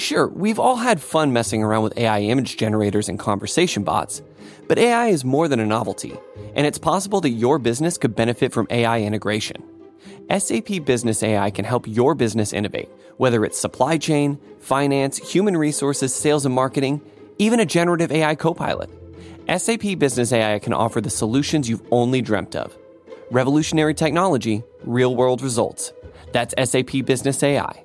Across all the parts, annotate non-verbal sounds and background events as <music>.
Sure, we've all had fun messing around with AI image generators and conversation bots, but AI is more than a novelty, and it's possible that your business could benefit from AI integration. SAP Business AI can help your business innovate, whether it's supply chain, finance, human resources, sales and marketing, even a generative AI copilot. SAP Business AI can offer the solutions you've only dreamt of. Revolutionary technology, real world results. That's SAP Business AI.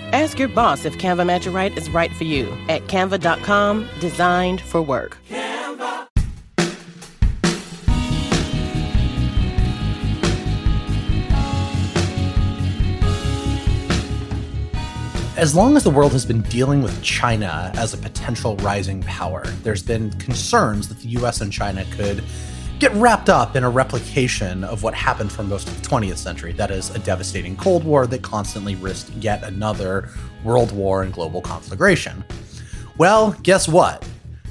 Ask your boss if Canva Magic Write is right for you at canva.com, designed for work. As long as the world has been dealing with China as a potential rising power, there's been concerns that the US and China could get wrapped up in a replication of what happened for most of the 20th century. That is, a devastating Cold War that constantly risked yet another world war and global conflagration. Well, guess what?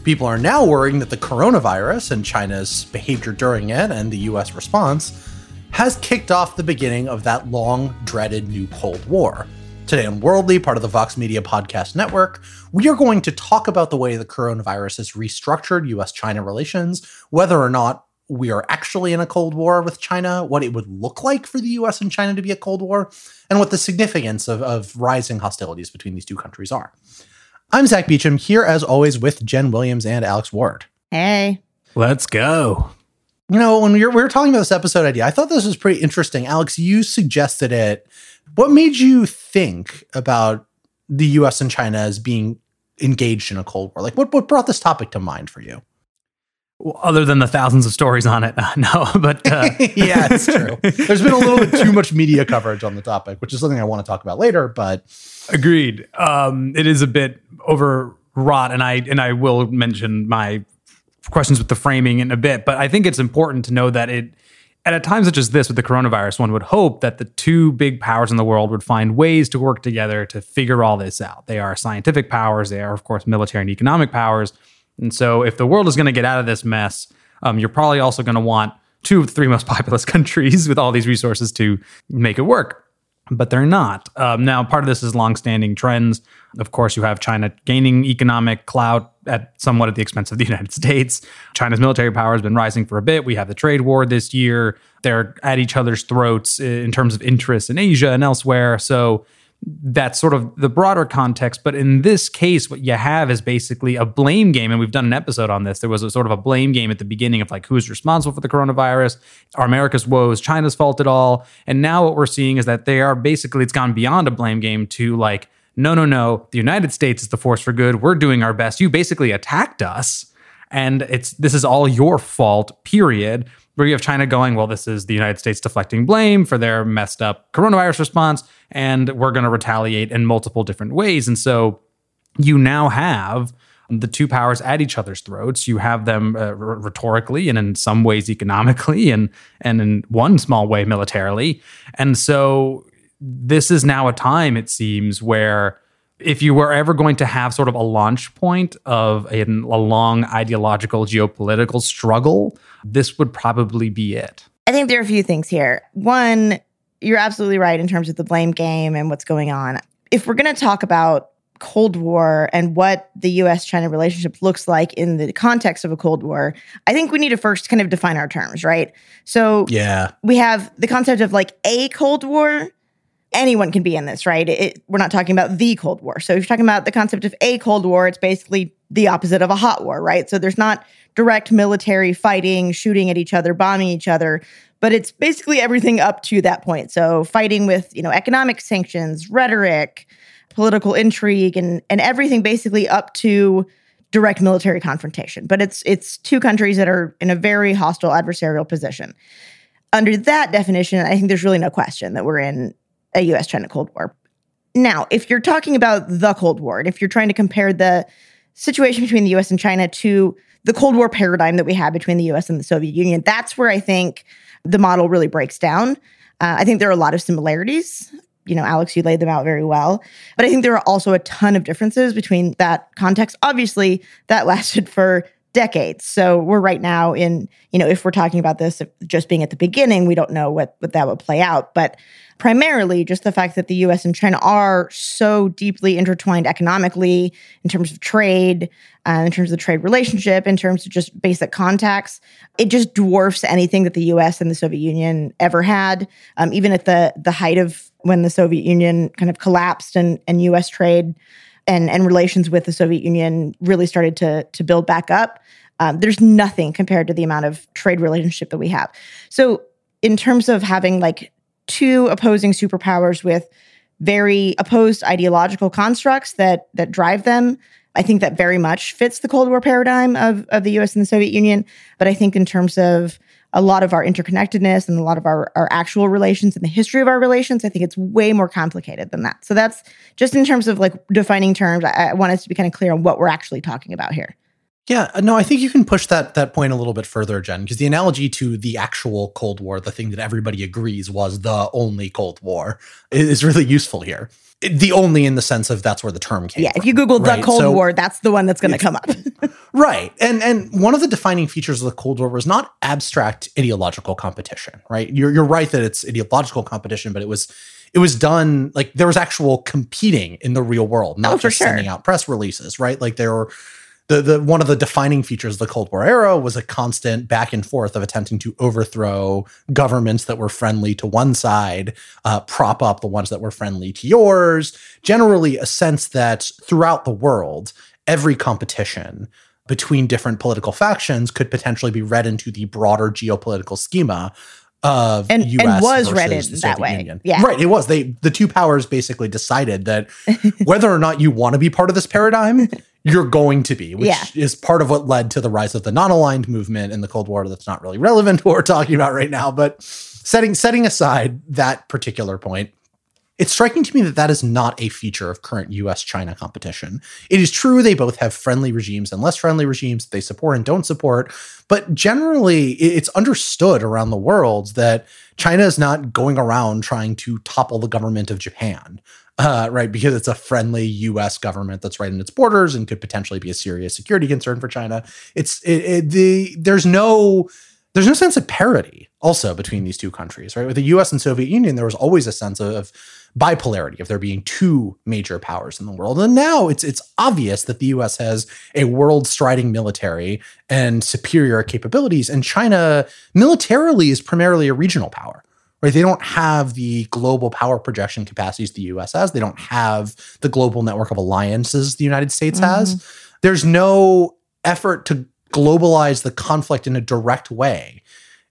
People are now worrying that the coronavirus and China's behavior during it and the US response has kicked off the beginning of that long dreaded new Cold War. Today on Worldly, part of the Vox Media Podcast Network, we are going to talk about the way the coronavirus has restructured US China relations, whether or not we are actually in a Cold War with China, what it would look like for the US and China to be a Cold War, and what the significance of, of rising hostilities between these two countries are. I'm Zack Beauchamp, here as always with Jenn Williams and Alex Ward. Hey. Let's go. You know, when we were, we were talking about this episode idea, I thought this was pretty interesting. Alex, you suggested it what made you think about the US and China as being engaged in a Cold War? Like, what, what brought this topic to mind for you? Other than the thousands of stories on it, <laughs> no, but uh, <laughs> yeah, it's true. <laughs> There's been a little bit too much media coverage on the topic, which is something I want to talk about later. But agreed, um, it is a bit overwrought, and I and I will mention my questions with the framing in a bit. But I think it's important to know that it at a time such as this with the coronavirus, one would hope that the two big powers in the world would find ways to work together to figure all this out. They are scientific powers, they are, of course, military and economic powers. And so, if the world is going to get out of this mess, um, you're probably also going to want two of the three most <laughs> populous countries with all these resources to make it work but they're not. Um, now, part of this is longstanding trends. Of course, you have China gaining economic clout at somewhat at the expense of the <laughs> United States. China's military power has been rising for a bit. We have the trade war this year. They're at each other's throats in terms of interests in Asia and elsewhere. So that's sort of the broader context. But in this case, what you have is basically a blame game. And we've done an episode on this. There was a sort of a blame game at the beginning of like who's responsible for the coronavirus? Are America's woes China's fault at all? And now what we're seeing is that they are basically, it's gone beyond a blame game to like, no, no, no, the United States is the force for good. We're doing our best. You basically attacked us. And it's this is all your fault, period where you have China going, well, this is the United States deflecting blame for their messed up coronavirus response, and we're going to retaliate in multiple different ways. And so you now have the two powers at each other's throats. You have them uh, rhetorically and in some ways economically and and in one small way militarily. And so this is now a time it seems where if you were ever going to have sort of a launch point of a, a long ideological geopolitical struggle, this would probably be it. I think there are a few things here. One, you're absolutely right in terms of the blame game and what's going on. If we're going to talk about Cold War and what the US China relationship looks like in the context of a Cold War, I think we need to first kind of define our terms, right? So, yeah, we have the concept of like a Cold War anyone can be in this, right? It, we're not talking about the Cold War. So if you're talking about the concept of a Cold War, it's basically the opposite of a hot war, right? So there's not direct military fighting, shooting at each other, bombing each other, but it's basically everything up to that point. So fighting with, you know, economic sanctions, rhetoric, political intrigue and and everything basically up to direct military confrontation. But it's it's two countries that are in a very hostile adversarial position. Under that definition, I think there's really no question that we're in a US China Cold War. Now, if you're talking about the Cold War, and if you're trying to compare the situation between the US and China to the Cold War paradigm that we had between the US and the Soviet Union, that's where I think the model really breaks down. Uh, I think there are a lot of similarities. You know, Alex, you laid them out very well. But I think there are also a ton of differences between that context. Obviously, that lasted for decades. So we're right now in, you know, if we're talking about this just being at the beginning, we don't know what, what that would play out. But primarily just the fact that the US and China are so deeply intertwined economically in terms of trade, uh, in terms of the trade relationship, in terms of just basic contacts, it just dwarfs anything that the US and the Soviet Union ever had. Um, even at the the height of when the Soviet Union kind of collapsed and, and US trade and, and relations with the Soviet Union really started to, to build back up. Um, there's nothing compared to the amount of trade relationship that we have. So, in terms of having like two opposing superpowers with very opposed ideological constructs that that drive them, I think that very much fits the Cold War paradigm of, of the US and the Soviet Union. But I think in terms of a lot of our interconnectedness and a lot of our, our actual relations and the history of our relations, I think it's way more complicated than that. So that's just in terms of like defining terms. I, I want us to be kind of clear on what we're actually talking about here. Yeah, uh, no, I think you can push that that point a little bit further, Jenn, because the analogy to the actual Cold War, the thing that everybody agrees was the only Cold War, is really useful here. The only in the sense of that's where the term came. Yeah, from, if you Google right? the Cold So- War, that's the one that's going to come up. <laughs> Right. And and one of the defining features of the Cold War was not abstract ideological competition, right? You're you're right that it's ideological competition, but it was it was done like there was actual competing in the real world, not Oh, just sure. sending out press releases, right? Like there were the, the one of the defining features of the Cold War era was a constant back and forth of attempting to overthrow governments that were friendly to one side, uh, prop up the ones that were friendly to yours. Generally, a sense that throughout the world, every competition between different political factions could potentially be read into the broader geopolitical schema of And- and was read in that way. Union. Yeah. Right. It was. They the two powers basically decided that <laughs> whether or not you want to be part of this paradigm, you're going to be, which Yeah. is part of what led to the rise of the non-aligned movement in the Cold War. That's not really relevant to <laughs> what we're talking about right now, but setting setting aside that particular point, it's striking to me that that is not a feature of current US China competition. It is true they both have friendly regimes and less friendly regimes that they support and don't support, but generally it's understood around the world that China is not going around trying to topple the government of Japan. Uh, right, because it's a friendly U.S. government that's right in its borders and could potentially be a serious security concern for China. It's it, it, the there's no there's no sense of parity also between these two countries, right? With the US and Soviet Union, there was always a sense of bipolarity of there being two major powers in the world. And now it's it's obvious that the US has a world striding military and superior capabilities, and China militarily is primarily a regional power. Right? They don't have the global power projection capacities the US has. They don't have the global network of alliances the United States mm-hmm. has. There's no effort to globalize the conflict in a direct way.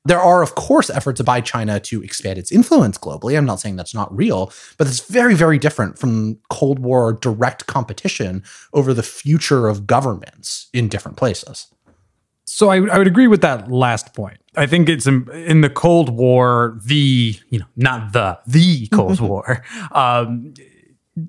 There are, of course, efforts by China to expand its influence globally. I'm not saying that's not real, but it's very, very different from Cold War direct competition over the future of governments in different places. So I, I would agree with that last point. I think it's in, in the Cold War, the you know not the the <laughs> Cold War. Um,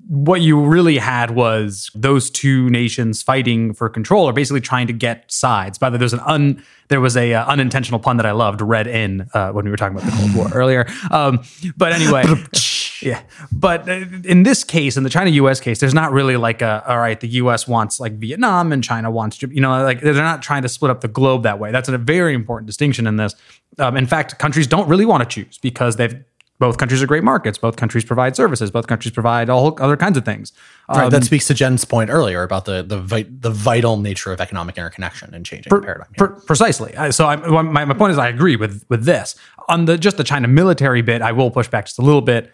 what you really had was those two nations fighting for control, or basically trying to get sides. By the way, there's an un there was a uh, unintentional pun that I loved, read in uh, when we were talking about the Cold War <laughs> earlier. Um, but anyway. <laughs> Yeah, but uh, in this case, in the China-U.S. case, there's not really like a all right. The U.S. wants like Vietnam, and China wants you know like they're not trying to split up the globe that way. That's a very important distinction in this. Um, in fact, countries don't really want to choose because they've both countries are great markets. Both countries provide services. Both countries provide all other kinds of things. Right, Um, that speaks to Jenn's point earlier about the the, vi- the vital nature of economic interconnection and changing the paradigm. Pre- precisely. So I, my, my point is, I agree with with this. On the just the China military bit, I will push back just a little bit.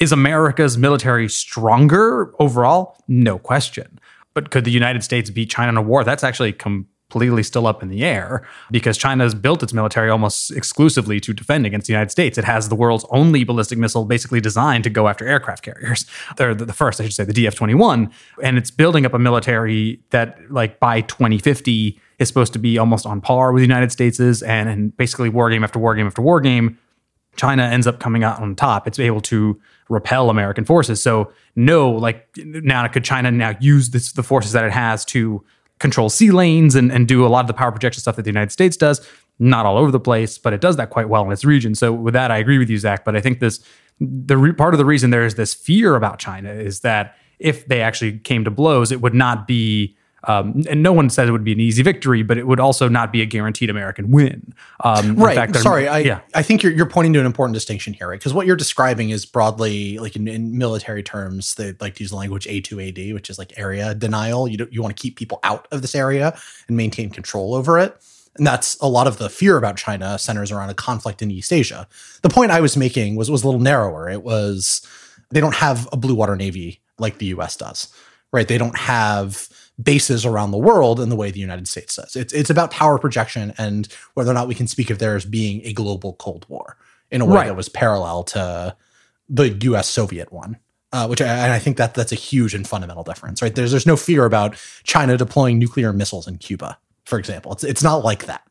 Is America's military stronger overall? No question. But could the United States beat China in a war? That's actually completely still up in the air because China has built its military almost exclusively to defend against the United States. It has the world's only ballistic missile basically designed to go after aircraft carriers. <laughs> They're the first, I should say, the DF 21. And it's building up a military that, like, by 2050 is supposed to be almost on par with the United States is. And, and basically, war game after war game after war game, China ends up coming out on top. It's able to repel American forces. So no, like now could China now use this, the forces that it has to control sea lanes and, and do a lot of the power projection stuff that the United States does? Not all over the place, but it does that quite well in its region. So with that, I agree with you, Zack. But I think this the re- part of the reason there is this fear about China is that if they actually came to blows, it would not be um, and no one says it would be an easy victory, but it would also not be a guaranteed American win. Um, right. Fact, Sorry. I, yeah. I think you're, you're pointing to an important distinction here, right? Because what you're describing is broadly, like in, in, military terms, they like to use the language A2AD, which is like area denial. You, you want to keep people out of this area and maintain control over it. And that's a lot of the fear about China centers around a conflict in East Asia. The point I was making was, was a little narrower. It was they don't have a blue water navy like the US does, right? They don't have bases around the world in the way the United States does. It's it's about power projection and whether or not we can speak of there as being a global Cold War in a way right. that was parallel to the U.S. Soviet one. Uh, which I, and I think that that's a huge and fundamental difference, right? There's there's no fear about China deploying nuclear missiles in Cuba, for example. It's it's not like that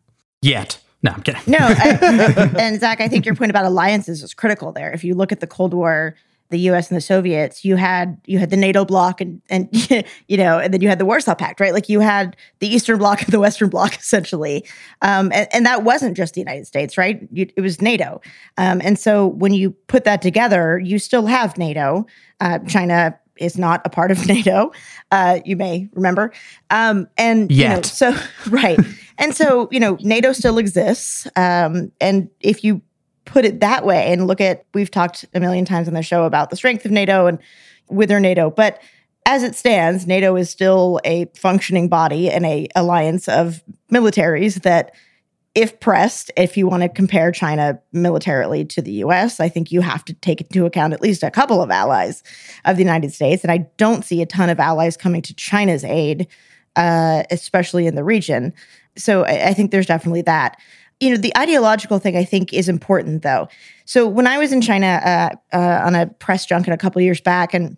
yet. No, I'm kidding. No, I, <laughs> and Zack, I think your point about alliances is critical there. If you look at the Cold War the U.S. and the Soviets, you had you had the NATO bloc and and <laughs> you know, and then you had the Warsaw Pact, right? Like you had the Eastern Bloc and the Western Bloc <laughs> essentially, um, and, and, that wasn't just the United States, right? You, it was NATO, um, and so when you put that together, you still have NATO. Uh, China is not a part of <laughs> NATO. Uh, you may remember, um, and Yet. You know, so right, and so you know, NATO still exists, um, and if you put it that way and look at we've talked a million times on the show about the strength of NATO and wither NATO, but as it stands, NATO is still a functioning body and a alliance of militaries that if pressed, if you want to compare China militarily to the US, I think you have to take into account at least a couple of allies of the United States. And I don't see a ton of allies coming to China's aid, uh, especially in the region. So I, I think there's definitely that you know, the ideological thing I think is important though. So when I was in China uh, uh, on a press junket a couple years back, and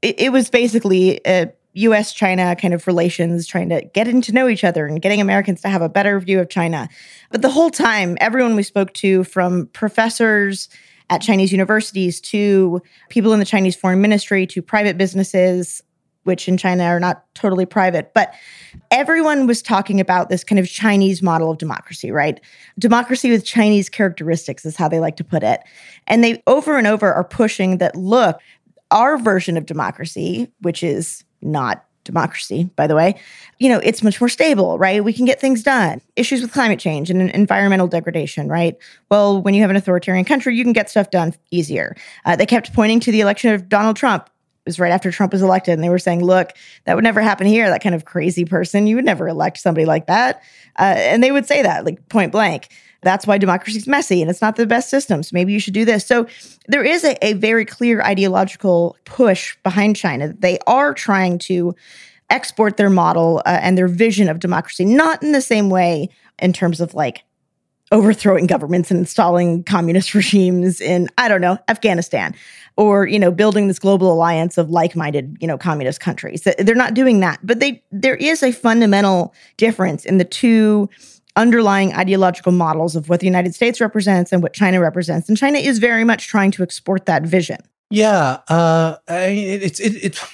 it, it was basically a U.S. China kind of relations, trying to getting to know each other and getting Americans to have a better view of China. But the whole time, everyone we spoke to, from professors at Chinese universities to people in the Chinese foreign ministry to private businesses, which in China are not totally private, but everyone was talking about this kind of Chinese model of democracy, right? Democracy with Chinese characteristics is how they like to put it. And they over and over are pushing that look, our version of democracy, which is not democracy, by the way, you know, it's much more stable, right? We can get things done. Issues with climate change and environmental degradation, right? Well, when you have an authoritarian country, you can get stuff done easier. Uh, they kept pointing to the election of Donald Trump was right after Trump was elected, and they were saying, "Look, that would never happen here. That kind of crazy person, you would never elect somebody like that." Uh, and they would say that, like point blank. That's why democracy is messy and it's not the best system. So maybe you should do this. So there is a, a very clear ideological push behind China. They are trying to export their model uh, and their vision of democracy, not in the same way in terms of like overthrowing governments and installing communist <laughs> regimes in I don't know Afghanistan or you know building this global alliance of like-minded you know communist countries. They're not doing that but they there is a fundamental difference in the two underlying ideological models of what the united states represents and what china represents and china is very much trying to export that vision. Yeah uh it's it, it's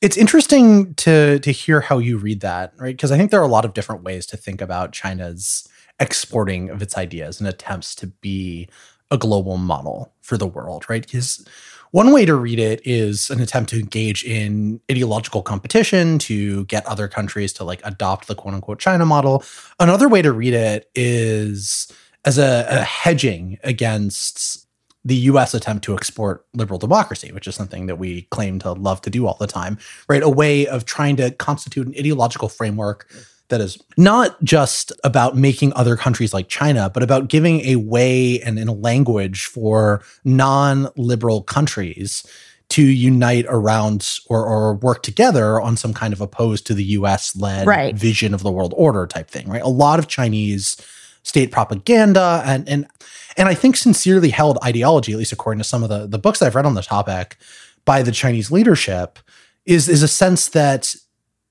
it's interesting to to hear how you read that right? Because i think there are a lot of different ways to think about china's exporting of its ideas and attempts to be a global model for the world, right? Because one way to read it is an attempt to engage in ideological competition to get other countries to like adopt the quote unquote China model. Another way to read it is as a, a hedging against the US attempt to export liberal democracy, which is something that we claim to love to do all the time, right? A way of trying to constitute an ideological framework that is not just about making other countries like China, but about giving a way and in a language for non liberal countries to unite around or, or work together on some kind of opposed to the US led right. vision of the world order type thing, right? A lot of Chinese state propaganda and and and I think sincerely held ideology, at least according to some of the, the books I've read on the topic by the Chinese leadership, is is a sense that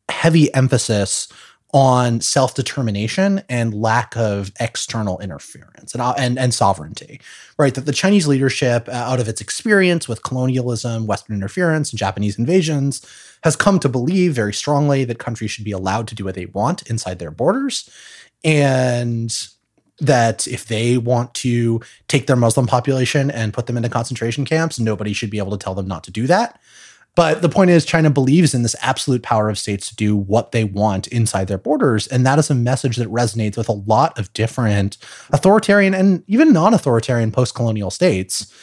heavy emphasis on self determination and lack of external interference and, and, and sovereignty, right? That the Chinese leadership, uh, out of its experience with colonialism, Western interference, and Japanese invasions, has come to believe very strongly that countries should be allowed to do what they want inside their borders. And that if they want to take their Muslim population and put them into concentration camps, nobody should be able to tell them not to do that. But the point is, China believes in this absolute power of states to do what they want inside their borders. And that is a message that resonates with a lot of different authoritarian and even non authoritarian post colonial states.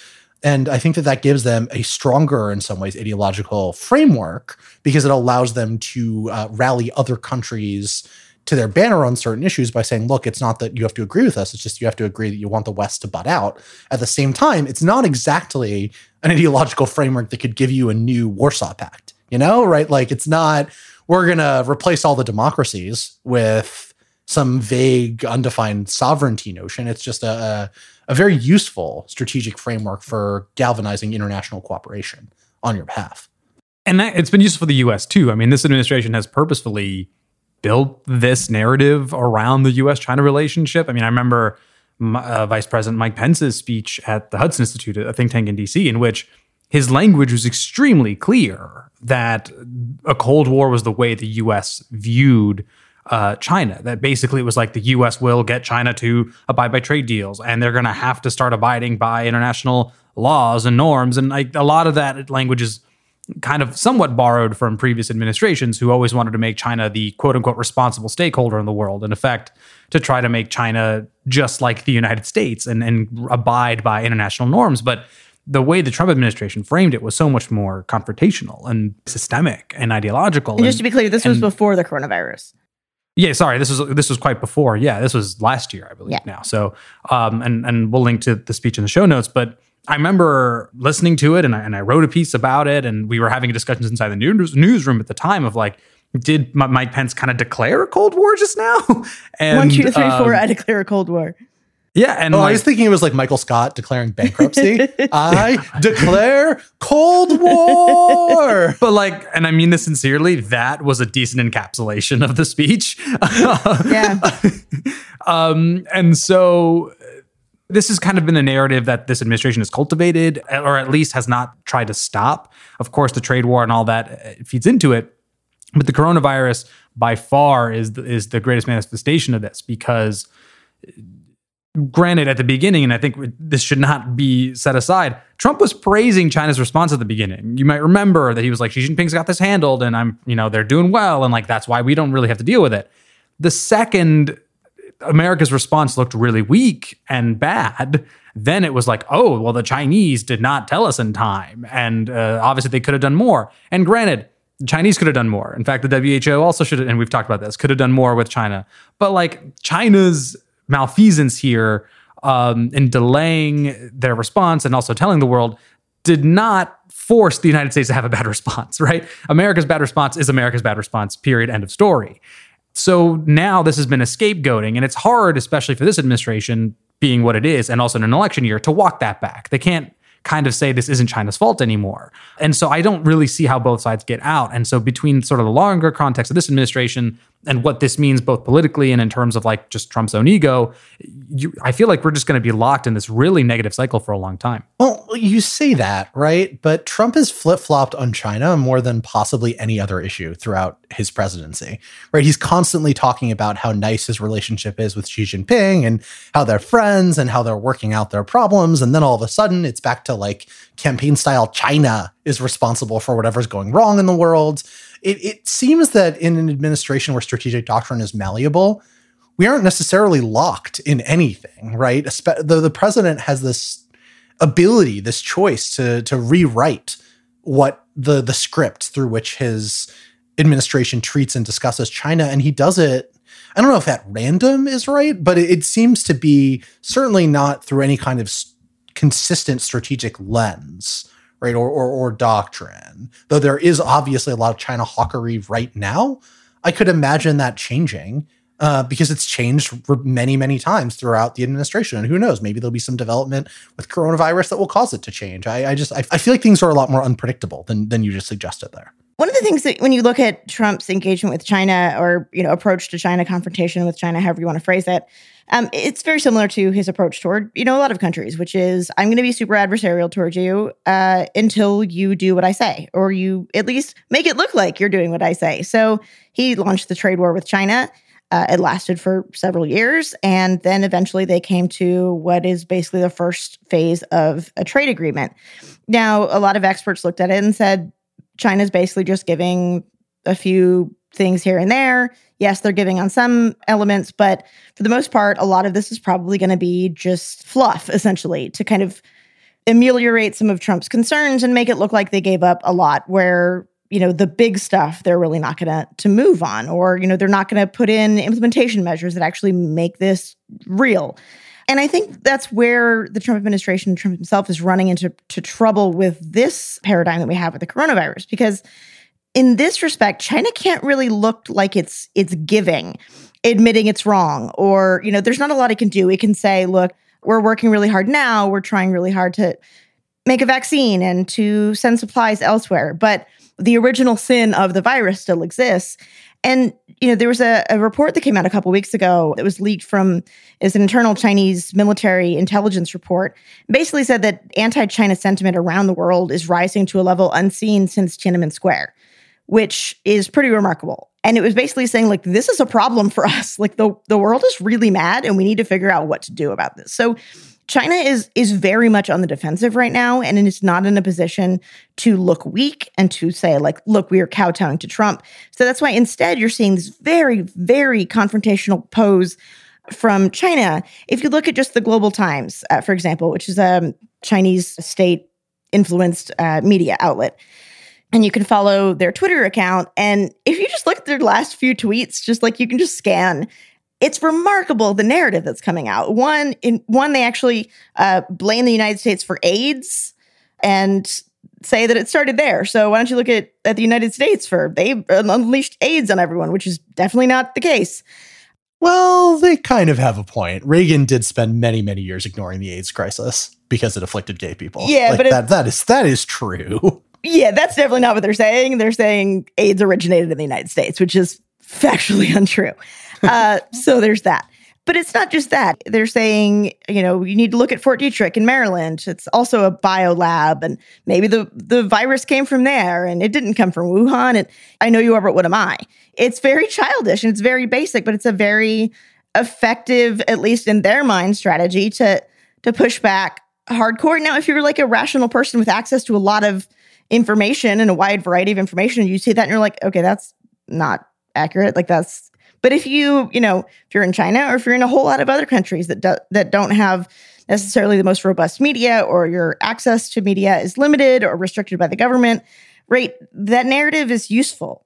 And I think that that gives them a stronger, in some ways, ideological framework because it allows them to uh, rally other countries to their banner on certain issues by saying, look, it's not that you have to agree with us, it's just you have to agree that you want the West to butt out. At the same time, it's not exactly an ideological framework that could give you a new Warsaw Pact, you know, right? Like it's not, we're going to replace all the democracies with some vague, undefined sovereignty notion. It's just a, a, very useful strategic framework for galvanizing international cooperation on your behalf. And that, it's been useful for the US too. I mean, this administration has purposefully built this narrative around the US China relationship. I mean, I remember uh, Vice President Mike Pence's speech at the Hudson Institute, a think tank in DC, in which his language was extremely clear that a Cold War was the way the US viewed uh, China. That basically it was like the US will get China to abide by trade deals and they're going to have to start abiding by international laws and norms. And like a lot of that language is kind of somewhat borrowed from previous administrations who always wanted to make China the quote unquote responsible stakeholder in the world, in effect, to try to make China just like the United States and, and abide by international norms. But the way the Trump administration framed it was so much more confrontational and systemic and ideological. And, and just to be clear, this and, was before the coronavirus. Yeah, sorry, this was this was quite before. Yeah, this was last year, I believe. Yeah. Now, so um, and and we'll link to the speech in the show notes, but I remember listening to it and I, and I wrote a piece about it and we were having discussions inside the news, newsroom at the time of like, did Mike Pence kind of declare a Cold War just now? <laughs> and, One, two, three, um, four, I declare a Cold War. Yeah, and oh, like, I was thinking it was like Michael Scott declaring bankruptcy. <laughs> I declare Cold War. <laughs> But like, and I mean this sincerely, that was a decent encapsulation of the speech. yeah. um, and so this has kind of been a narrative that this administration has cultivated, or at least has not tried to stop. Of course, the trade war and all that uh, feeds into it. But the coronavirus, by far, is the, is the greatest manifestation of this because, granted, at the beginning, and I think this should not be set aside, Trump was praising China's response at the beginning. You might remember that he was like, Xi Jinping's got this handled, and I'm, you know, they're doing well, and like that's why we don't really have to deal with it. The second America's response looked really weak and bad, then it was like, oh, well, the Chinese did not tell us in time. And uh, obviously they could have done more. And granted, the Chinese could have done more. In fact, the WHO also should have, and we've talked about this, could have done more with China. But like China's malfeasance here um, in delaying their response and also telling the world did not force the United States to have a bad <laughs> response, right? America's bad response is America's bad response, period, end of story. So now this has been a scapegoating, and it's hard, especially for this administration being what it is, and also in an election year, to walk that back. They can't kind of say this isn't China's fault anymore. And so I don't really see how both sides get out. And so between sort of the longer context of this administration and what this means both politically and in terms of like just Trump's own ego, you, I feel like we're just going to be locked in this really negative cycle for a long time. Well, you say that, right? But Trump has flip flopped on China more than possibly any other issue throughout his presidency, right? He's constantly talking about how nice his relationship is with Xi Jinping and how they're friends and how they're working out their problems. And then all of a sudden, it's back to like campaign style China is responsible for whatever's going wrong in the world it, it seems that in an administration where strategic doctrine is malleable, we aren't necessarily locked in anything, right? The, the president has this ability, this choice to to rewrite what the the script through which his administration treats and discusses China, and he does it. I don't know if at random is right, but it, it seems to be certainly not through any kind of consistent strategic lens right? Or, or, or doctrine. Though there is obviously a lot of China hawkery right now, I could imagine that changing uh, because it's changed many, many times throughout the administration. And who knows, maybe there'll be some development with coronavirus that will cause it to change. I, I just, I, I feel like things are a lot more unpredictable than, than you just suggested there. One of the things that when you look at Trump's engagement with China or, you know, approach to China, confrontation with China, however you want to phrase it, um, it's very similar to his approach toward, you know, a lot of countries, which is I'm going to be super adversarial towards you uh, until you do what I say, or you at least make it look like you're doing what I say. So he launched the trade war with China. Uh, it lasted for several years. And then eventually they came to what is basically the first phase of a trade agreement. Now, a lot of experts looked at it and said, China's basically just giving a few things here and there. Yes, they're giving on some elements, but for the most part, a lot of this is probably going to be just fluff, essentially, to kind of ameliorate some of Trump's concerns and make it look like they gave up a lot where you know the big stuff they're really not going to to move on or you know they're not going to put in implementation measures that actually make this real and i think that's where the trump administration trump himself is running into to trouble with this paradigm that we have with the coronavirus because in this respect china can't really look like it's it's giving admitting it's wrong or you know there's not a lot it can do. It can say look we're working really hard now. We're trying really hard to make a vaccine and to send supplies elsewhere. But the original sin of the virus still exists. And you know, there was a, a report that came out a couple weeks ago that was leaked from is an internal Chinese military intelligence report. Basically said that anti-China sentiment around the world is rising to a level unseen since Tiananmen Square, which is pretty remarkable. And it was basically saying like this is a problem for us. <laughs> Like the the world is really mad and we need to figure out what to do about this. So China is is very much on the defensive right now, and it's not in a position to look weak and to say like, "Look, we are kowtowing to Trump." So that's why instead you're seeing this very, very confrontational pose from China. If you look at just the Global Times, uh, for example, which is a Chinese state influenced uh, media outlet. And you can follow their Twitter account. And if you just look at their last few tweets, just like you can just scan it's remarkable the narrative that's coming out. One, in one, they actually uh, blame the United States for AIDS and say that it started there. So why don't you look at at the United States for they unleashed AIDS on everyone, which is definitely not the case. Well, they kind of have a point. Reagan did spend many, many years ignoring the AIDS crisis because it afflicted gay people. Yeah, like but that, that is that is true. <laughs> Yeah, that's definitely not what they're saying. They're saying AIDS originated in the United States, which is factually <laughs> untrue. Uh, so there's that. But it's not just that. They're saying, you know, you need to look at Fort Detrick in Maryland. It's also a bio lab, and maybe the, the virus came from there and it didn't come from Wuhan. And I know you are, but what am I? It's very childish and it's very basic, but it's a very effective, at least in their mind, strategy to to push back hardcore. Now, if you're like a rational person with access to a lot of information and a wide variety of information, you see that and you're like, okay, that's not accurate. Like that's but if you, you know, if you're in China or if you're in a whole lot of other countries that do, that don't have necessarily the most robust media or your access to media is limited or restricted by the government, right? That narrative is useful.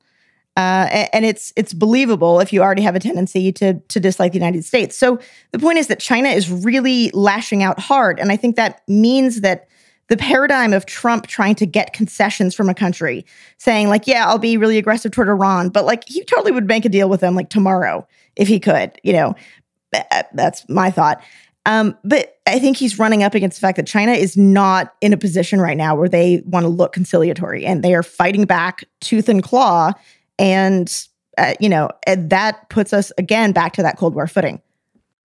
Uh, and it's it's believable if you already have a tendency to to dislike the United States. So the point is that China is really lashing out hard, and I think that means that the paradigm of Trump trying to get concessions from a country, saying, like, yeah, I'll be really aggressive toward Iran, but like he totally would make a deal with them like tomorrow if he could, you know, that's my thought. Um, but I think he's running up against the fact that China is not in a position right now where they want to look conciliatory and they are fighting back tooth and claw. And, uh, you know, and that puts us again back to that Cold War footing.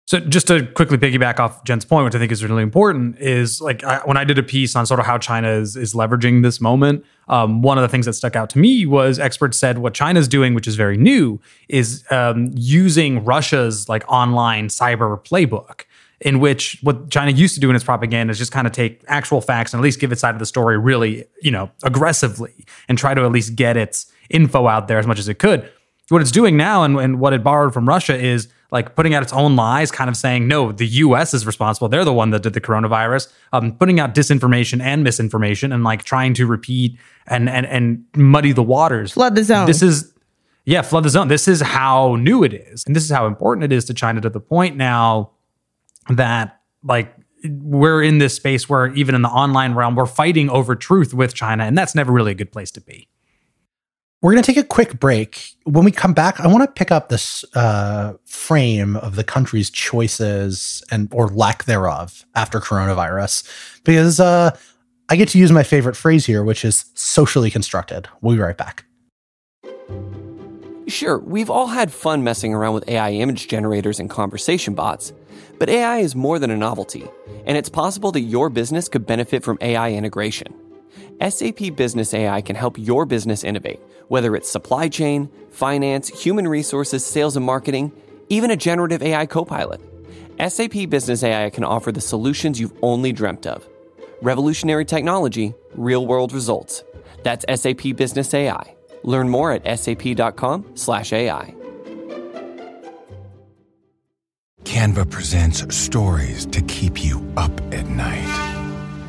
So just to quickly piggyback off Jenn's point, which I think is really important, is like I, when I did a piece on sort of how China is is leveraging this moment. Um, one of the things that stuck out to me was experts said what China's doing, which is very new, is um, using Russia's like online cyber playbook. In which what China used to do in its propaganda is just kind of take actual facts and at least give its side of the story really, you know, aggressively and try to at least get its info out there as much as it could. What it's doing now and, and what it borrowed from Russia is like putting out its own lies, kind of saying, no, the US is responsible. They're the one that did the coronavirus, um, putting out disinformation and misinformation and like trying to repeat and, and, and muddy the waters. Flood the zone. This is, yeah, flood the zone. This is how new it is. And this is how important it is to China to the point now that like we're in this space where even in the online realm, we're fighting over truth with China. And that's never really a good place to be. We're going to take a quick break. When we come back, I want to pick up this uh, frame of the country's choices and or lack thereof after coronavirus, because uh, I get to use my favorite phrase here, which is socially constructed. We'll be right back. Sure, we've all had fun messing around with AI image generators and conversation bots, but AI is more than a novelty, and it's possible that your business could benefit from AI integration. SAP Business AI can help your business innovate, whether it's supply chain, finance, human resources, sales and marketing, even a generative AI copilot. SAP Business AI can offer the solutions you've only dreamt of. Revolutionary technology, real world results. That's SAP Business AI. Learn more at sap.com/slash AI. Canva presents stories to keep you up at night.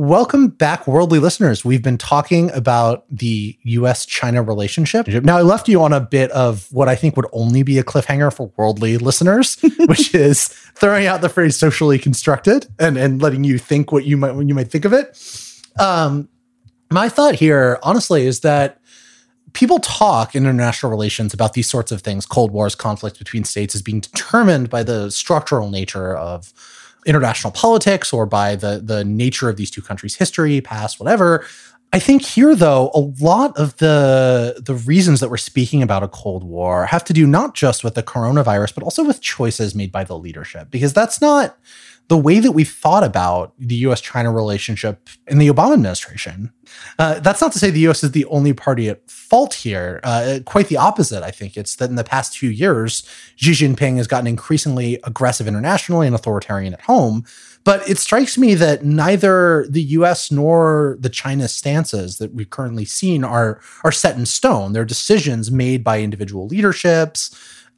Welcome back, worldly listeners. We've been talking about the US China relationship. Now, I left you on a bit of what I think would only be a cliffhanger for worldly listeners, <laughs> which is throwing out the phrase socially constructed and, and letting you think what you might when you might think of it. Um, my thought here, honestly, is that people talk in international relations about these sorts of things, Cold Wars, conflicts between states, as being determined by the structural nature of international politics or by the the nature of these two countries' history, past, whatever. I think here, though, a lot of the the reasons that we're speaking about a Cold War have to do not just with the coronavirus, but also with choices made by the leadership, because that's not the way that we've thought about the U.S. China relationship in the Obama administration. Uh, that's not to say the U.S. is the only party at fault here. Uh, quite the opposite, I think. It's that in the past few years, Xi Jinping has gotten increasingly aggressive internationally and authoritarian at home. But it strikes me that neither the U.S. nor the China stances that we've currently seen are are set in stone. They're decisions made by individual leaderships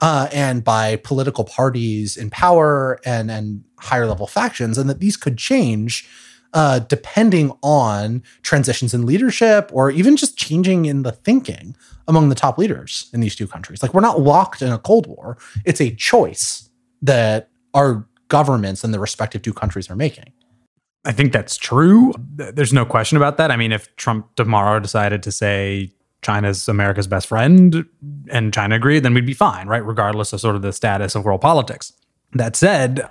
uh, and by political parties in power and and higher level factions, and that these could change uh, depending on transitions in leadership or even just changing in the thinking among the top leaders in these two countries. Like we're not locked in a Cold War; it's a choice that our governments and the respective two countries are making. I think that's true. There's no question about that. I mean, if Trump tomorrow decided to say China's America's best friend and China agreed, then we'd be fine, right? Regardless of sort of the status of world politics. That said,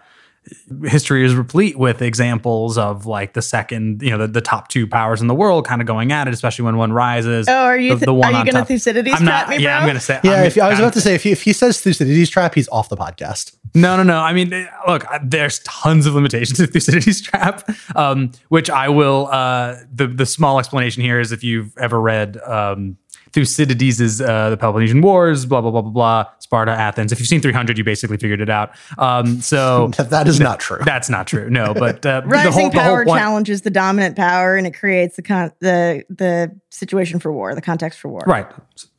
history is replete with examples of like the second, you know, the, the top two powers in the world kind of going at it, especially when one rises. Oh, are you the, one are you gonna Thucydides I'm trap not, me, Yeah, bro? I'm gonna say. Yeah, I'm- if, I was about to say if he, if he says Thucydides trap, he's off the podcast. No, no, no. I mean, look, uh, there's tons of limitations to <laughs> Thucydides trap, um, which I will. Uh, the the small explanation here is if you've ever read um, Thucydides' uh, The Peloponnesian Wars, blah blah blah blah blah, Sparta, Athens. If you've seen 300, you basically figured it out. Um, so <laughs> that is not true. that's not true. No, <laughs> but uh, the Rising whole the power whole point, challenges the dominant power, and it creates the con- the the situation for war, the context for war. right?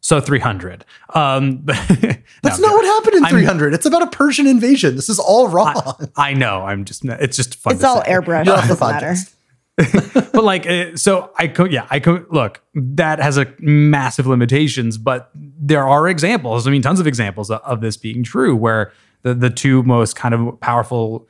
So 300. Um, <laughs> That's no, not what happened in I'm- 300. It's about a Persian invasion. This is all wrong. I know. I'm just. It's just fun. It's to all say. airbrush. You're It off the doesn't matter. <laughs> but like uh, so i could yeah i could look that has a massive limitations but there are examples i mean tons of examples of, of this being true where the the two most kind of powerful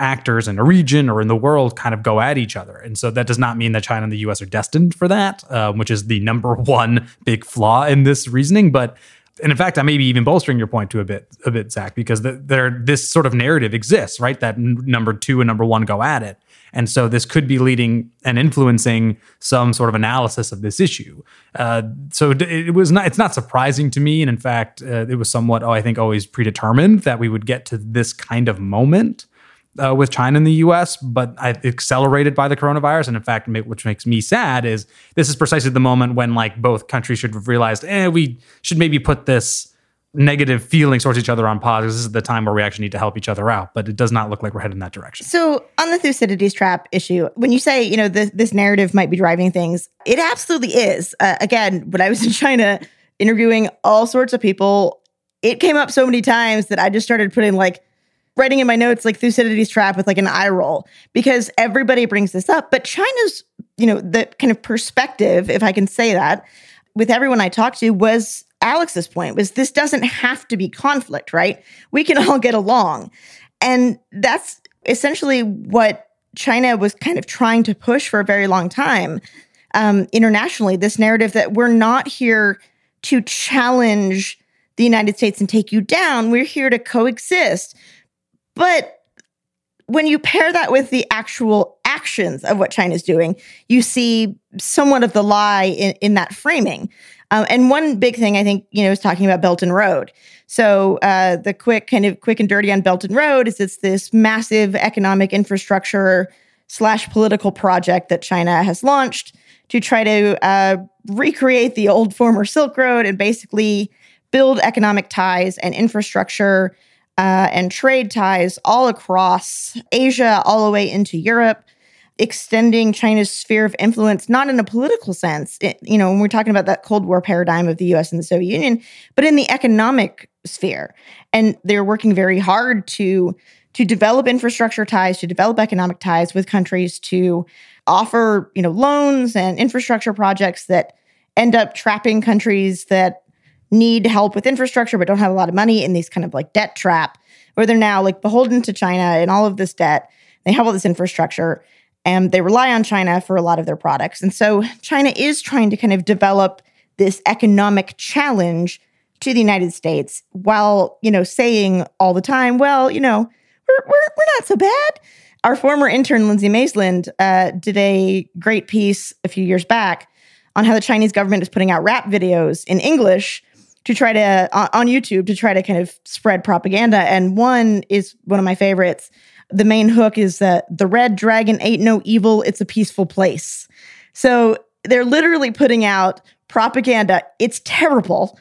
actors in a region or in the world kind of go at each other. And so that does not mean that china and the us are destined for that um, which is the number <laughs> one big flaw in this reasoning. But and in fact, I may be even bolstering your point to a bit, a bit, Zack, because the, there this sort of narrative exists, right? That n- number two and number one go at it, and so this could be leading and influencing some sort of analysis of this issue. Uh, so it, was not, it's not surprising to me, and in fact, uh, it was somewhat, oh, I think, always predetermined that we would get to this kind of moment uh, with China and the U.S., but I, accelerated by the coronavirus. And in fact, which makes me sad is this is precisely the moment when like both countries should have realized, eh, we should maybe put this negative feelings towards each other on pause. This is the time where we actually need to help each other out. But it does not look like we're headed in that direction. So on the Thucydides trap issue, when you say you know this this narrative might be driving things, it absolutely is. Uh, again, when I was in China interviewing all sorts of people, it came up so many times that I just started putting like writing in my notes like Thucydides trap with like an eye roll because everybody brings this up. But China's you know the kind of perspective, if I can say that, with everyone I talked to was Alex's point was this doesn't have to be conflict, right? We can all get along. And that's essentially what China was kind of trying to push for a very long time um, internationally this narrative that we're not here to challenge the United States and take you down. We're here to coexist. But when you pair that with the actual actions of what China's doing, you see somewhat of the lie in, in that framing. Um, and one big thing I think you know is talking about Belt and Road. So uh, the quick kind of quick and dirty on Belt and Road is it's this massive economic infrastructure slash political project that China has launched to try to uh, recreate the old former Silk Road and basically build economic ties and infrastructure uh, and trade ties all across Asia, all the way into Europe extending China's sphere of influence, not in a political sense, it, you know, when we're talking about that Cold War paradigm of the US and the Soviet Union, but in the economic sphere. And they're working very hard to to develop infrastructure ties, to develop economic ties with countries to offer, you know, loans and infrastructure projects that end up trapping countries that need help with infrastructure but don't have a lot of money in these kind of like debt trap where they're now like beholden to China and all of this debt. They have all this infrastructure and they rely on China for a lot of their products. And so China is trying to kind of develop this economic challenge to the United States while, you know, saying all the time, well, you know, we're, we're, we're not so bad. Our former intern, Lindsay Maizland, uh, did a great piece a few years back on how the Chinese government is putting out rap videos in English to try to, on YouTube, to try to kind of spread propaganda. And one is one of my favorites the main hook is that the red dragon ain't no evil, it's a peaceful place. So they're literally putting out propaganda. It's terrible.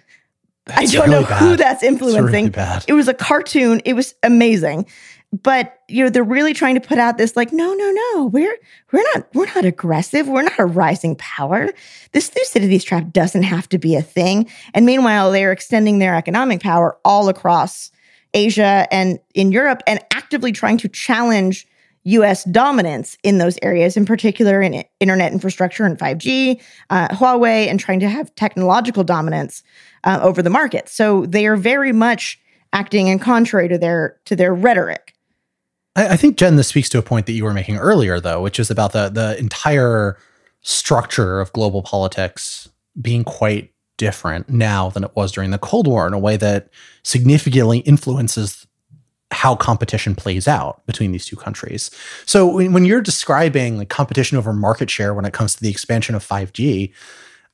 That's I don't really know bad. who that's influencing. Really it was a cartoon. It was amazing. But you know, they're really trying to put out this like, no, no, no, we're we're not we're not aggressive. We're not a rising power. This Thucydides trap doesn't have to be a thing. And meanwhile, they're extending their economic power all across Asia and in Europe and actively trying to challenge US dominance in those areas, in particular in internet infrastructure and 5G, uh, Huawei, and trying to have technological dominance uh, over the market. So they are very much acting in contrary to their to their rhetoric. I, I think Jenn, this speaks to a point that you were making earlier, though, which is about the the entire structure of global politics being quite different now than it was during the Cold War in a way that significantly influences how competition plays out between these two countries. So when, you're describing like competition over market share when it comes to the expansion of 5G,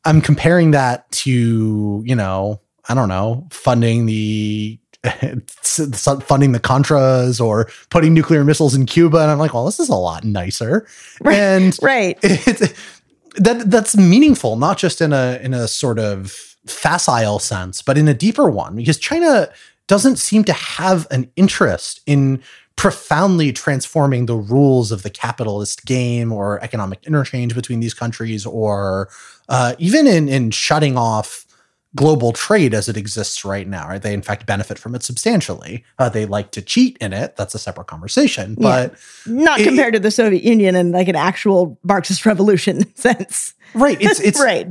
I'm comparing that to, you know, I don't know, funding the <laughs> funding the Contras or putting nuclear missiles in Cuba. And I'm like, well, this is a lot nicer. Right, and right. <laughs> that that's meaningful, not just in a in a sort of facile sense, but in a deeper one, because China doesn't seem to have an interest in profoundly transforming the rules of the capitalist game or economic interchange between these countries, or uh, even in in shutting off global trade as it exists right now. Right? They in fact benefit from it substantially. Uh, they like to cheat in it. That's a separate conversation, but yeah. not it, compared to the Soviet Union and like an actual Marxist <laughs> revolution <laughs> sense. Right. It's it's <laughs> right.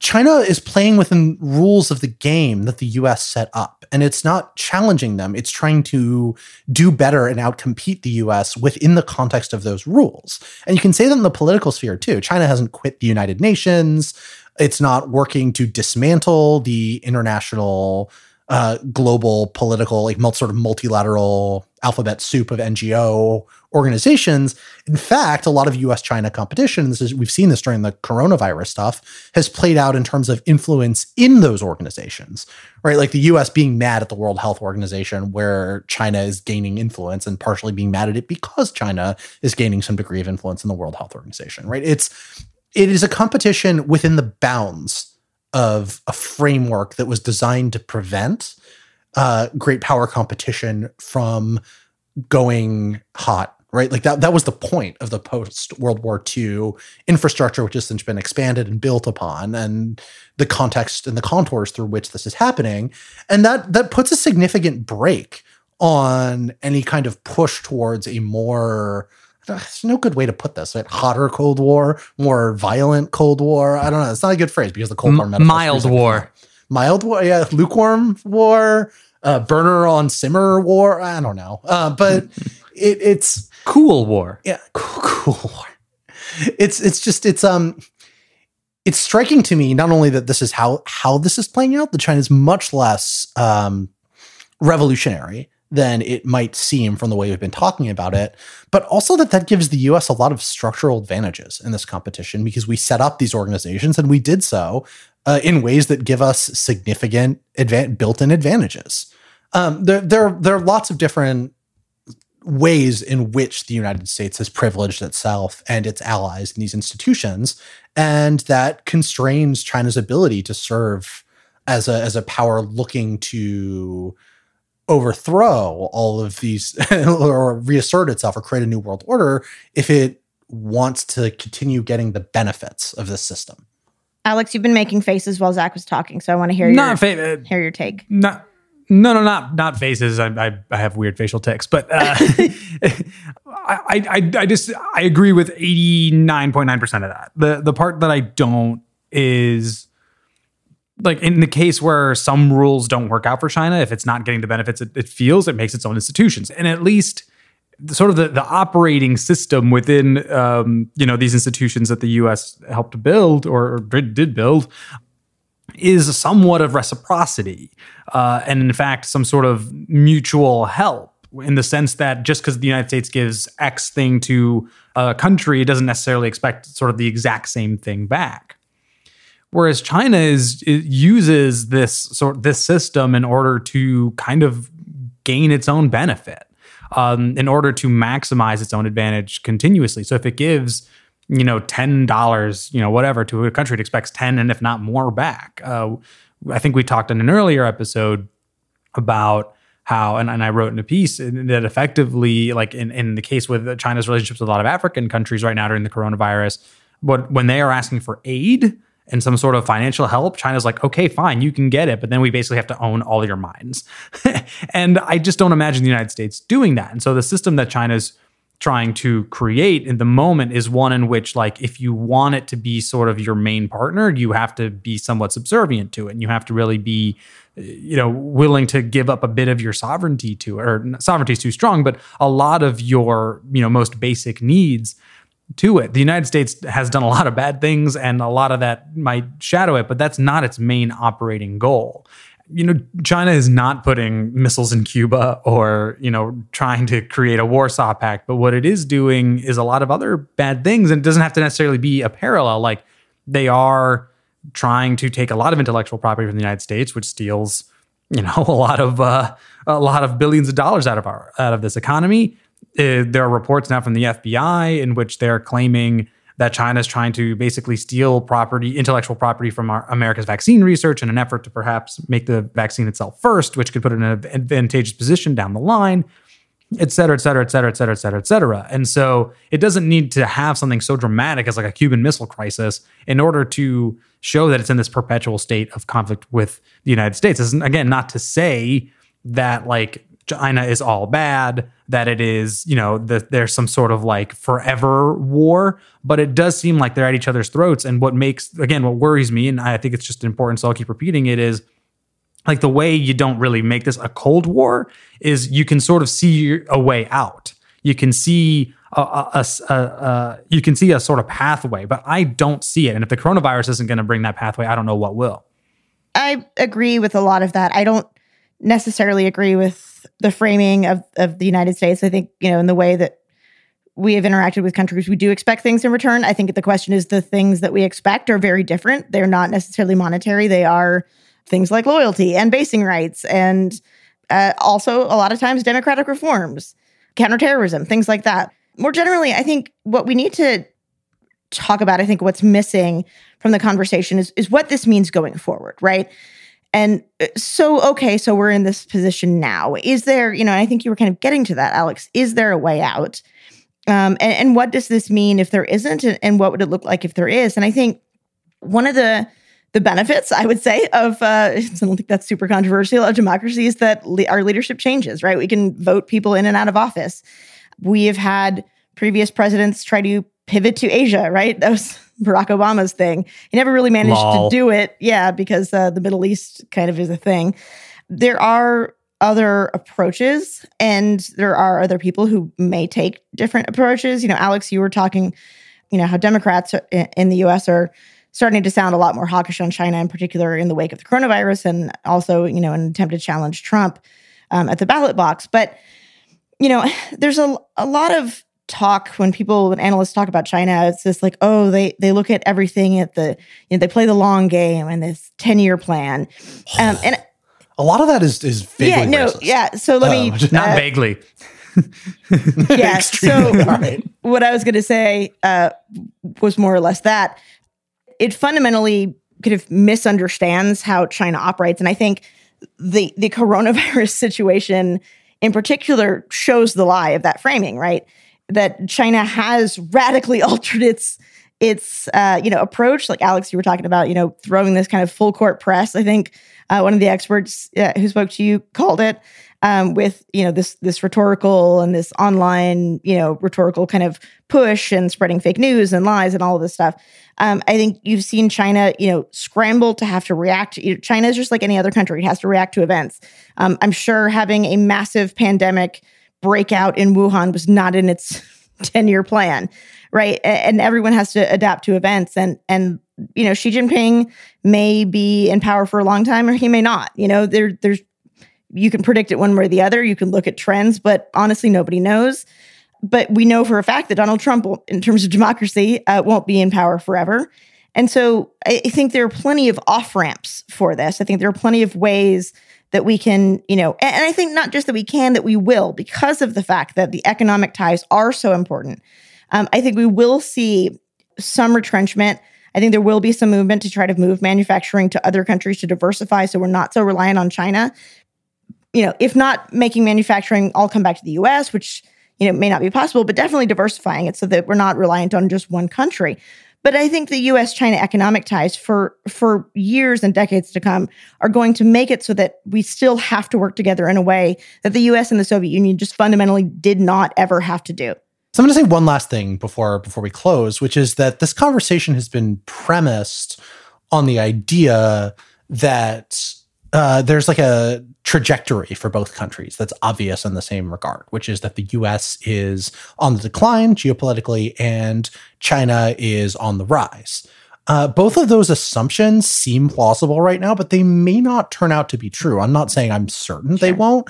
China is playing within rules of the game that the US set up, and it's not challenging them. It's trying to do better and outcompete the US within the context of those rules. And you can say that in the political sphere too. China hasn't quit the United Nations. It's not working to dismantle the international, uh, global political, like sort of multilateral alphabet soup of NGO organizations. In fact, a lot of US China competition, this is, we've seen this during the coronavirus stuff, has played out in terms of influence in those organizations, right? Like the US being mad at the World Health Organization, where China is gaining influence and partially being mad at it because China is gaining some degree of influence in the World Health Organization, right? It's it is a competition within the bounds of a framework that was designed to prevent uh, great power competition from going hot right? Like that that was the point of the post world war ii infrastructure which has since been expanded and built upon and the context and the contours through which this is happening. And that that puts a significant break on any kind of push towards a more there's no good way to put this. Right? Hotter Cold War, more violent Cold War. I don't know. It's not a good phrase because the Cold War M- mild war. mild war, yeah, lukewarm war, uh, burner on simmer war. I don't know, uh, but <laughs> it, it's Cool war. yeah, cool, <laughs> cool war. It's it's just it's um it's striking to me not only that this is how how this is playing out, that China's much less um revolutionary than it might seem from the way we've been talking about it, but also that that gives the US a lot of structural advantages in this competition because we set up these organizations and we did so uh, in ways that give us significant advan- built-in advantages. Um, there, there, there are lots of different ways in which the United States has privileged itself and its allies in these institutions, and that constrains China's ability to serve as a as a power looking to overthrow all of these <laughs> or reassert itself or create a new world order if it wants to continue getting the benefits of this system. Alex, you've been making faces while Zack was talking, so I want to hear your fa- uh, hear your take. not no no not not faces I, I, I have weird facial tics but uh, <laughs> I, I I just I agree with 89.9% of that the the part that I don't is like in the case where some rules don't work out for China if it's not getting the benefits it, it feels it makes its own institutions and at least sort of the, the operating system within um, you know these institutions that the U.S. helped build or, or did, did build is somewhat of reciprocity uh, and in fact some sort of mutual help in the sense that just because the united states gives x thing to a country it doesn't necessarily expect sort of the exact same thing back whereas china is uses this sort this system in order to kind of gain its own benefit um, in order to maximize its own advantage continuously so if it gives you know, ten dollars, you know, whatever to a country, it expects ten and if not more back. Uh, I think we talked in an earlier episode about how, and, and I wrote in a piece that effectively, like in, in the case with China's relationships with a lot of African countries right now during the coronavirus, but when they are asking for aid and some sort of financial help, China's like, okay, fine, you can get it, but then we basically have to own all your mines. <laughs> and I just don't imagine the United States doing that. And so the system that China's trying to create in the moment is one in which like if you want it to be sort of your main partner you have to be somewhat subservient to it and you have to really be you know willing to give up a bit of your sovereignty to it or sovereignty is too strong but a lot of your you know most basic needs to it the united states has done a lot of bad things and a lot of that might shadow it but that's not its main operating goal you know, China is not putting missiles in Cuba or, you know, trying to create a Warsaw Pact. But what it is doing is a lot of other bad things. And it doesn't have to necessarily be a parallel. Like they are trying to take a lot of intellectual property from the United States, which steals, you know, <laughs> a lot of uh, a lot of billions of dollars out of our out of this economy. Uh, there are reports now from the FBI in which they're claiming that China is trying to basically steal property, intellectual property from our, America's vaccine research in an effort to perhaps make the vaccine itself first, which could put it in an advantageous position down the line, et cetera, et cetera, et cetera, et cetera, et cetera, et cetera. And so it doesn't need to have something so dramatic as like a Cuban Missile Crisis in order to show that it's in this perpetual state of conflict with the United States. This is, again, not to say that like China is all bad, that it is, you know, that there's some sort of like forever war, but it does seem like they're at each other's throats. And what makes, again, what worries me, and I think it's just important, so I'll keep repeating it, is like the way you don't really make this a Cold War is you can sort of see a way out. You can see a, a, a, a, you can see a sort of pathway, but I don't see it. And if the coronavirus isn't going to bring that pathway, I don't know what will. I agree with a lot of that. I don't necessarily agree with the framing of, of the United States. I think, you know, in the way that we have interacted with countries, we do expect things in return. I think the question is the things that we expect are very different. They're not necessarily monetary, they are things like loyalty and basing rights, and uh, also a lot of times democratic reforms, counterterrorism, things like that. More generally, I think what we need to talk about, I think what's missing from the conversation is, is what this means going forward, right? And uh, so, okay, so we're in this position now. Is there, you know, I think you were kind of getting to that, Alex. Is there a way out? Um, and, and what does this mean if there isn't? And, and what would it look like if there is? And I think one of the the benefits, I would say, of uh, <laughs> I don't think that's super controversial of democracy is that le- our leadership changes. Right, we can vote people in and out of office. We have had previous presidents try to pivot to Asia. Right, <laughs> was Barack Obama's thing. He never really managed Lol. to do it. Yeah, because uh, the Middle East kind of is a thing. There are other approaches, and there are other people who may take different approaches. You know, Alex, you were talking, you know, how Democrats in the U.S. are starting to sound a lot more hawkish on China, in particular in the wake of the coronavirus, and also, you know, an attempt to challenge Trump um, at the ballot box. But you know, <sighs> there's a, a lot of talk when people when analysts talk about China, it's just like, oh, they they look at everything at the you know, they play the long game and this 10-year plan. <sighs> Um, and A lot of that is is vaguely yeah, no, racist. yeah. So let me Um, just Not uh, vaguely. <laughs> yeah. <laughs> So right. what I was going to say uh, was more or less that it fundamentally kind of misunderstands how China operates, and I think the the coronavirus <laughs> situation in particular shows the lie of that framing, right? That China has radically <laughs> altered its its uh, you know approach, like Alex, you were talking about, you know, throwing this kind of full court press. I think uh, one of the experts uh, who spoke to you called it um, with you know this this rhetorical and this online you know rhetorical kind of push and spreading fake news and lies and all of this stuff. Um, I think you've seen China you know scramble to have to react. China is just like any other country; it has to react to events. Um, I'm sure having a massive pandemic breakout in Wuhan was not in its <laughs> 10 year plan, right? And everyone has to adapt to events. And and you know, Xi Jinping may be in power for a long time, or he may not. You know, there there's you can predict it one way or the other. You can look at trends, but honestly, nobody knows. But we know for a fact that Donald Trump, will- in terms of democracy, uh, won't be in power forever. And so I I think there are plenty of off ramps for this. I think there are plenty of ways that we can, you know, and, I think not just that we can, that we will, because of the fact that the economic ties are so important. Um, I think we will see some retrenchment. I think there will be some movement to try to move manufacturing to other countries to diversify so we're not so reliant on China. You know, if not making manufacturing all come back to the US, which, you know, may not be possible, but definitely diversifying it so that we're not reliant on just one country. But I think the US China economic ties for for years and decades to come are going to make it so that we still have to work together in a way that the US and the Soviet Union just fundamentally did not ever have to do. So I'm going to say one last thing before before we close, which is that this conversation has been premised on the idea that uh, there's like a trajectory for both countries that's obvious in the same regard, which is that the U.S. is on the decline geopolitically and China is on the rise. Uh, both of those assumptions seem plausible right now, but they may not turn out to be true. I'm not saying I'm certain they won't,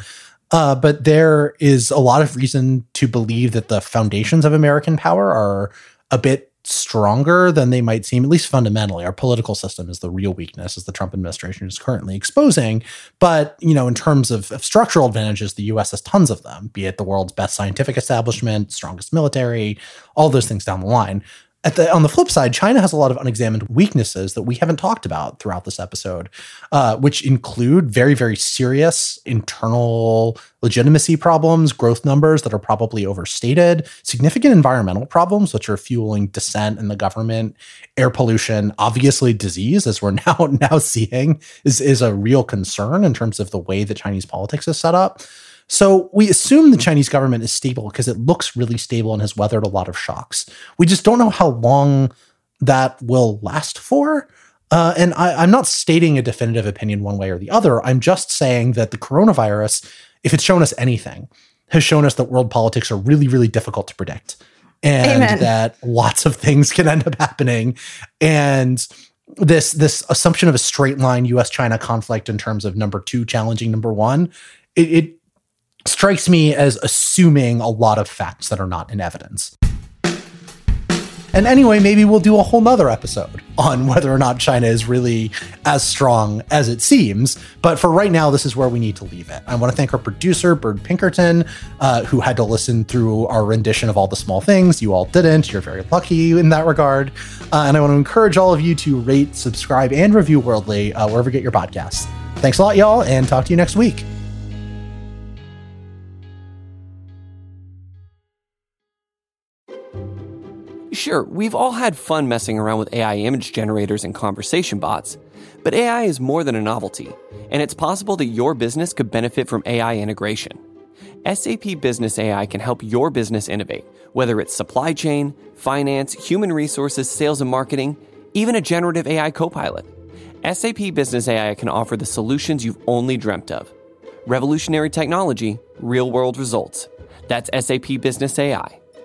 uh, but there is a lot of reason to believe that the foundations of American power are a bit stronger than they might seem, at least fundamentally. Our political system is the real weakness, as the Trump administration is currently exposing. But, you know, in terms of, of structural advantages, the US has tons of them, be it the world's best scientific establishment, strongest military, all those things down the line. At the, on the flip side, China has a lot of unexamined weaknesses that we haven't talked about throughout this episode, uh, which include very, very serious internal legitimacy problems, growth numbers that are probably overstated, significant environmental problems, which are fueling dissent in the government, air pollution, obviously disease, as we're <laughs> now now seeing, is, is a real concern in terms of the way that Chinese politics is set up. So we assume the Chinese government is stable because it looks really stable and has weathered a lot of shocks. We just don't know how long that will last for. Uh, and I, I'm not stating a definitive opinion one way or the other. I'm just saying that the coronavirus, if it's shown us anything, has shown us that world politics are really, really difficult to predict. And Amen. that lots of things can end up happening. And this this assumption of a straight line U.S. China conflict in terms of number two challenging number one, it, it strikes me as assuming a lot of facts that are not in evidence. And anyway, maybe we'll do a whole nother episode on whether or not China is really as strong as it seems. But for right now, this is where we need to leave it. I want to thank our producer, Bird Pinkerton, uh, who had to listen through our rendition of all the small things. You all didn't. You're very lucky in that regard. Uh, and I want to encourage all of you to rate, subscribe, and review Worldly uh, wherever you get your podcasts. Thanks a lot, y'all, and talk to you next week. Sure, we've all had fun messing around with AI image generators and conversation bots, but AI is more than a novelty, and it's possible that your business could benefit from AI integration. SAP Business AI can help your business innovate, Whether it's supply chain, finance, human resources, sales and marketing, even a generative AI copilot, SAP Business AI can offer the solutions you've only dreamt of. Revolutionary technology, real world results. That's SAP Business AI.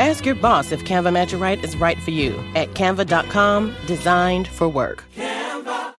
Ask your boss if Canva Magic Write is right for you at canva.com designed for work.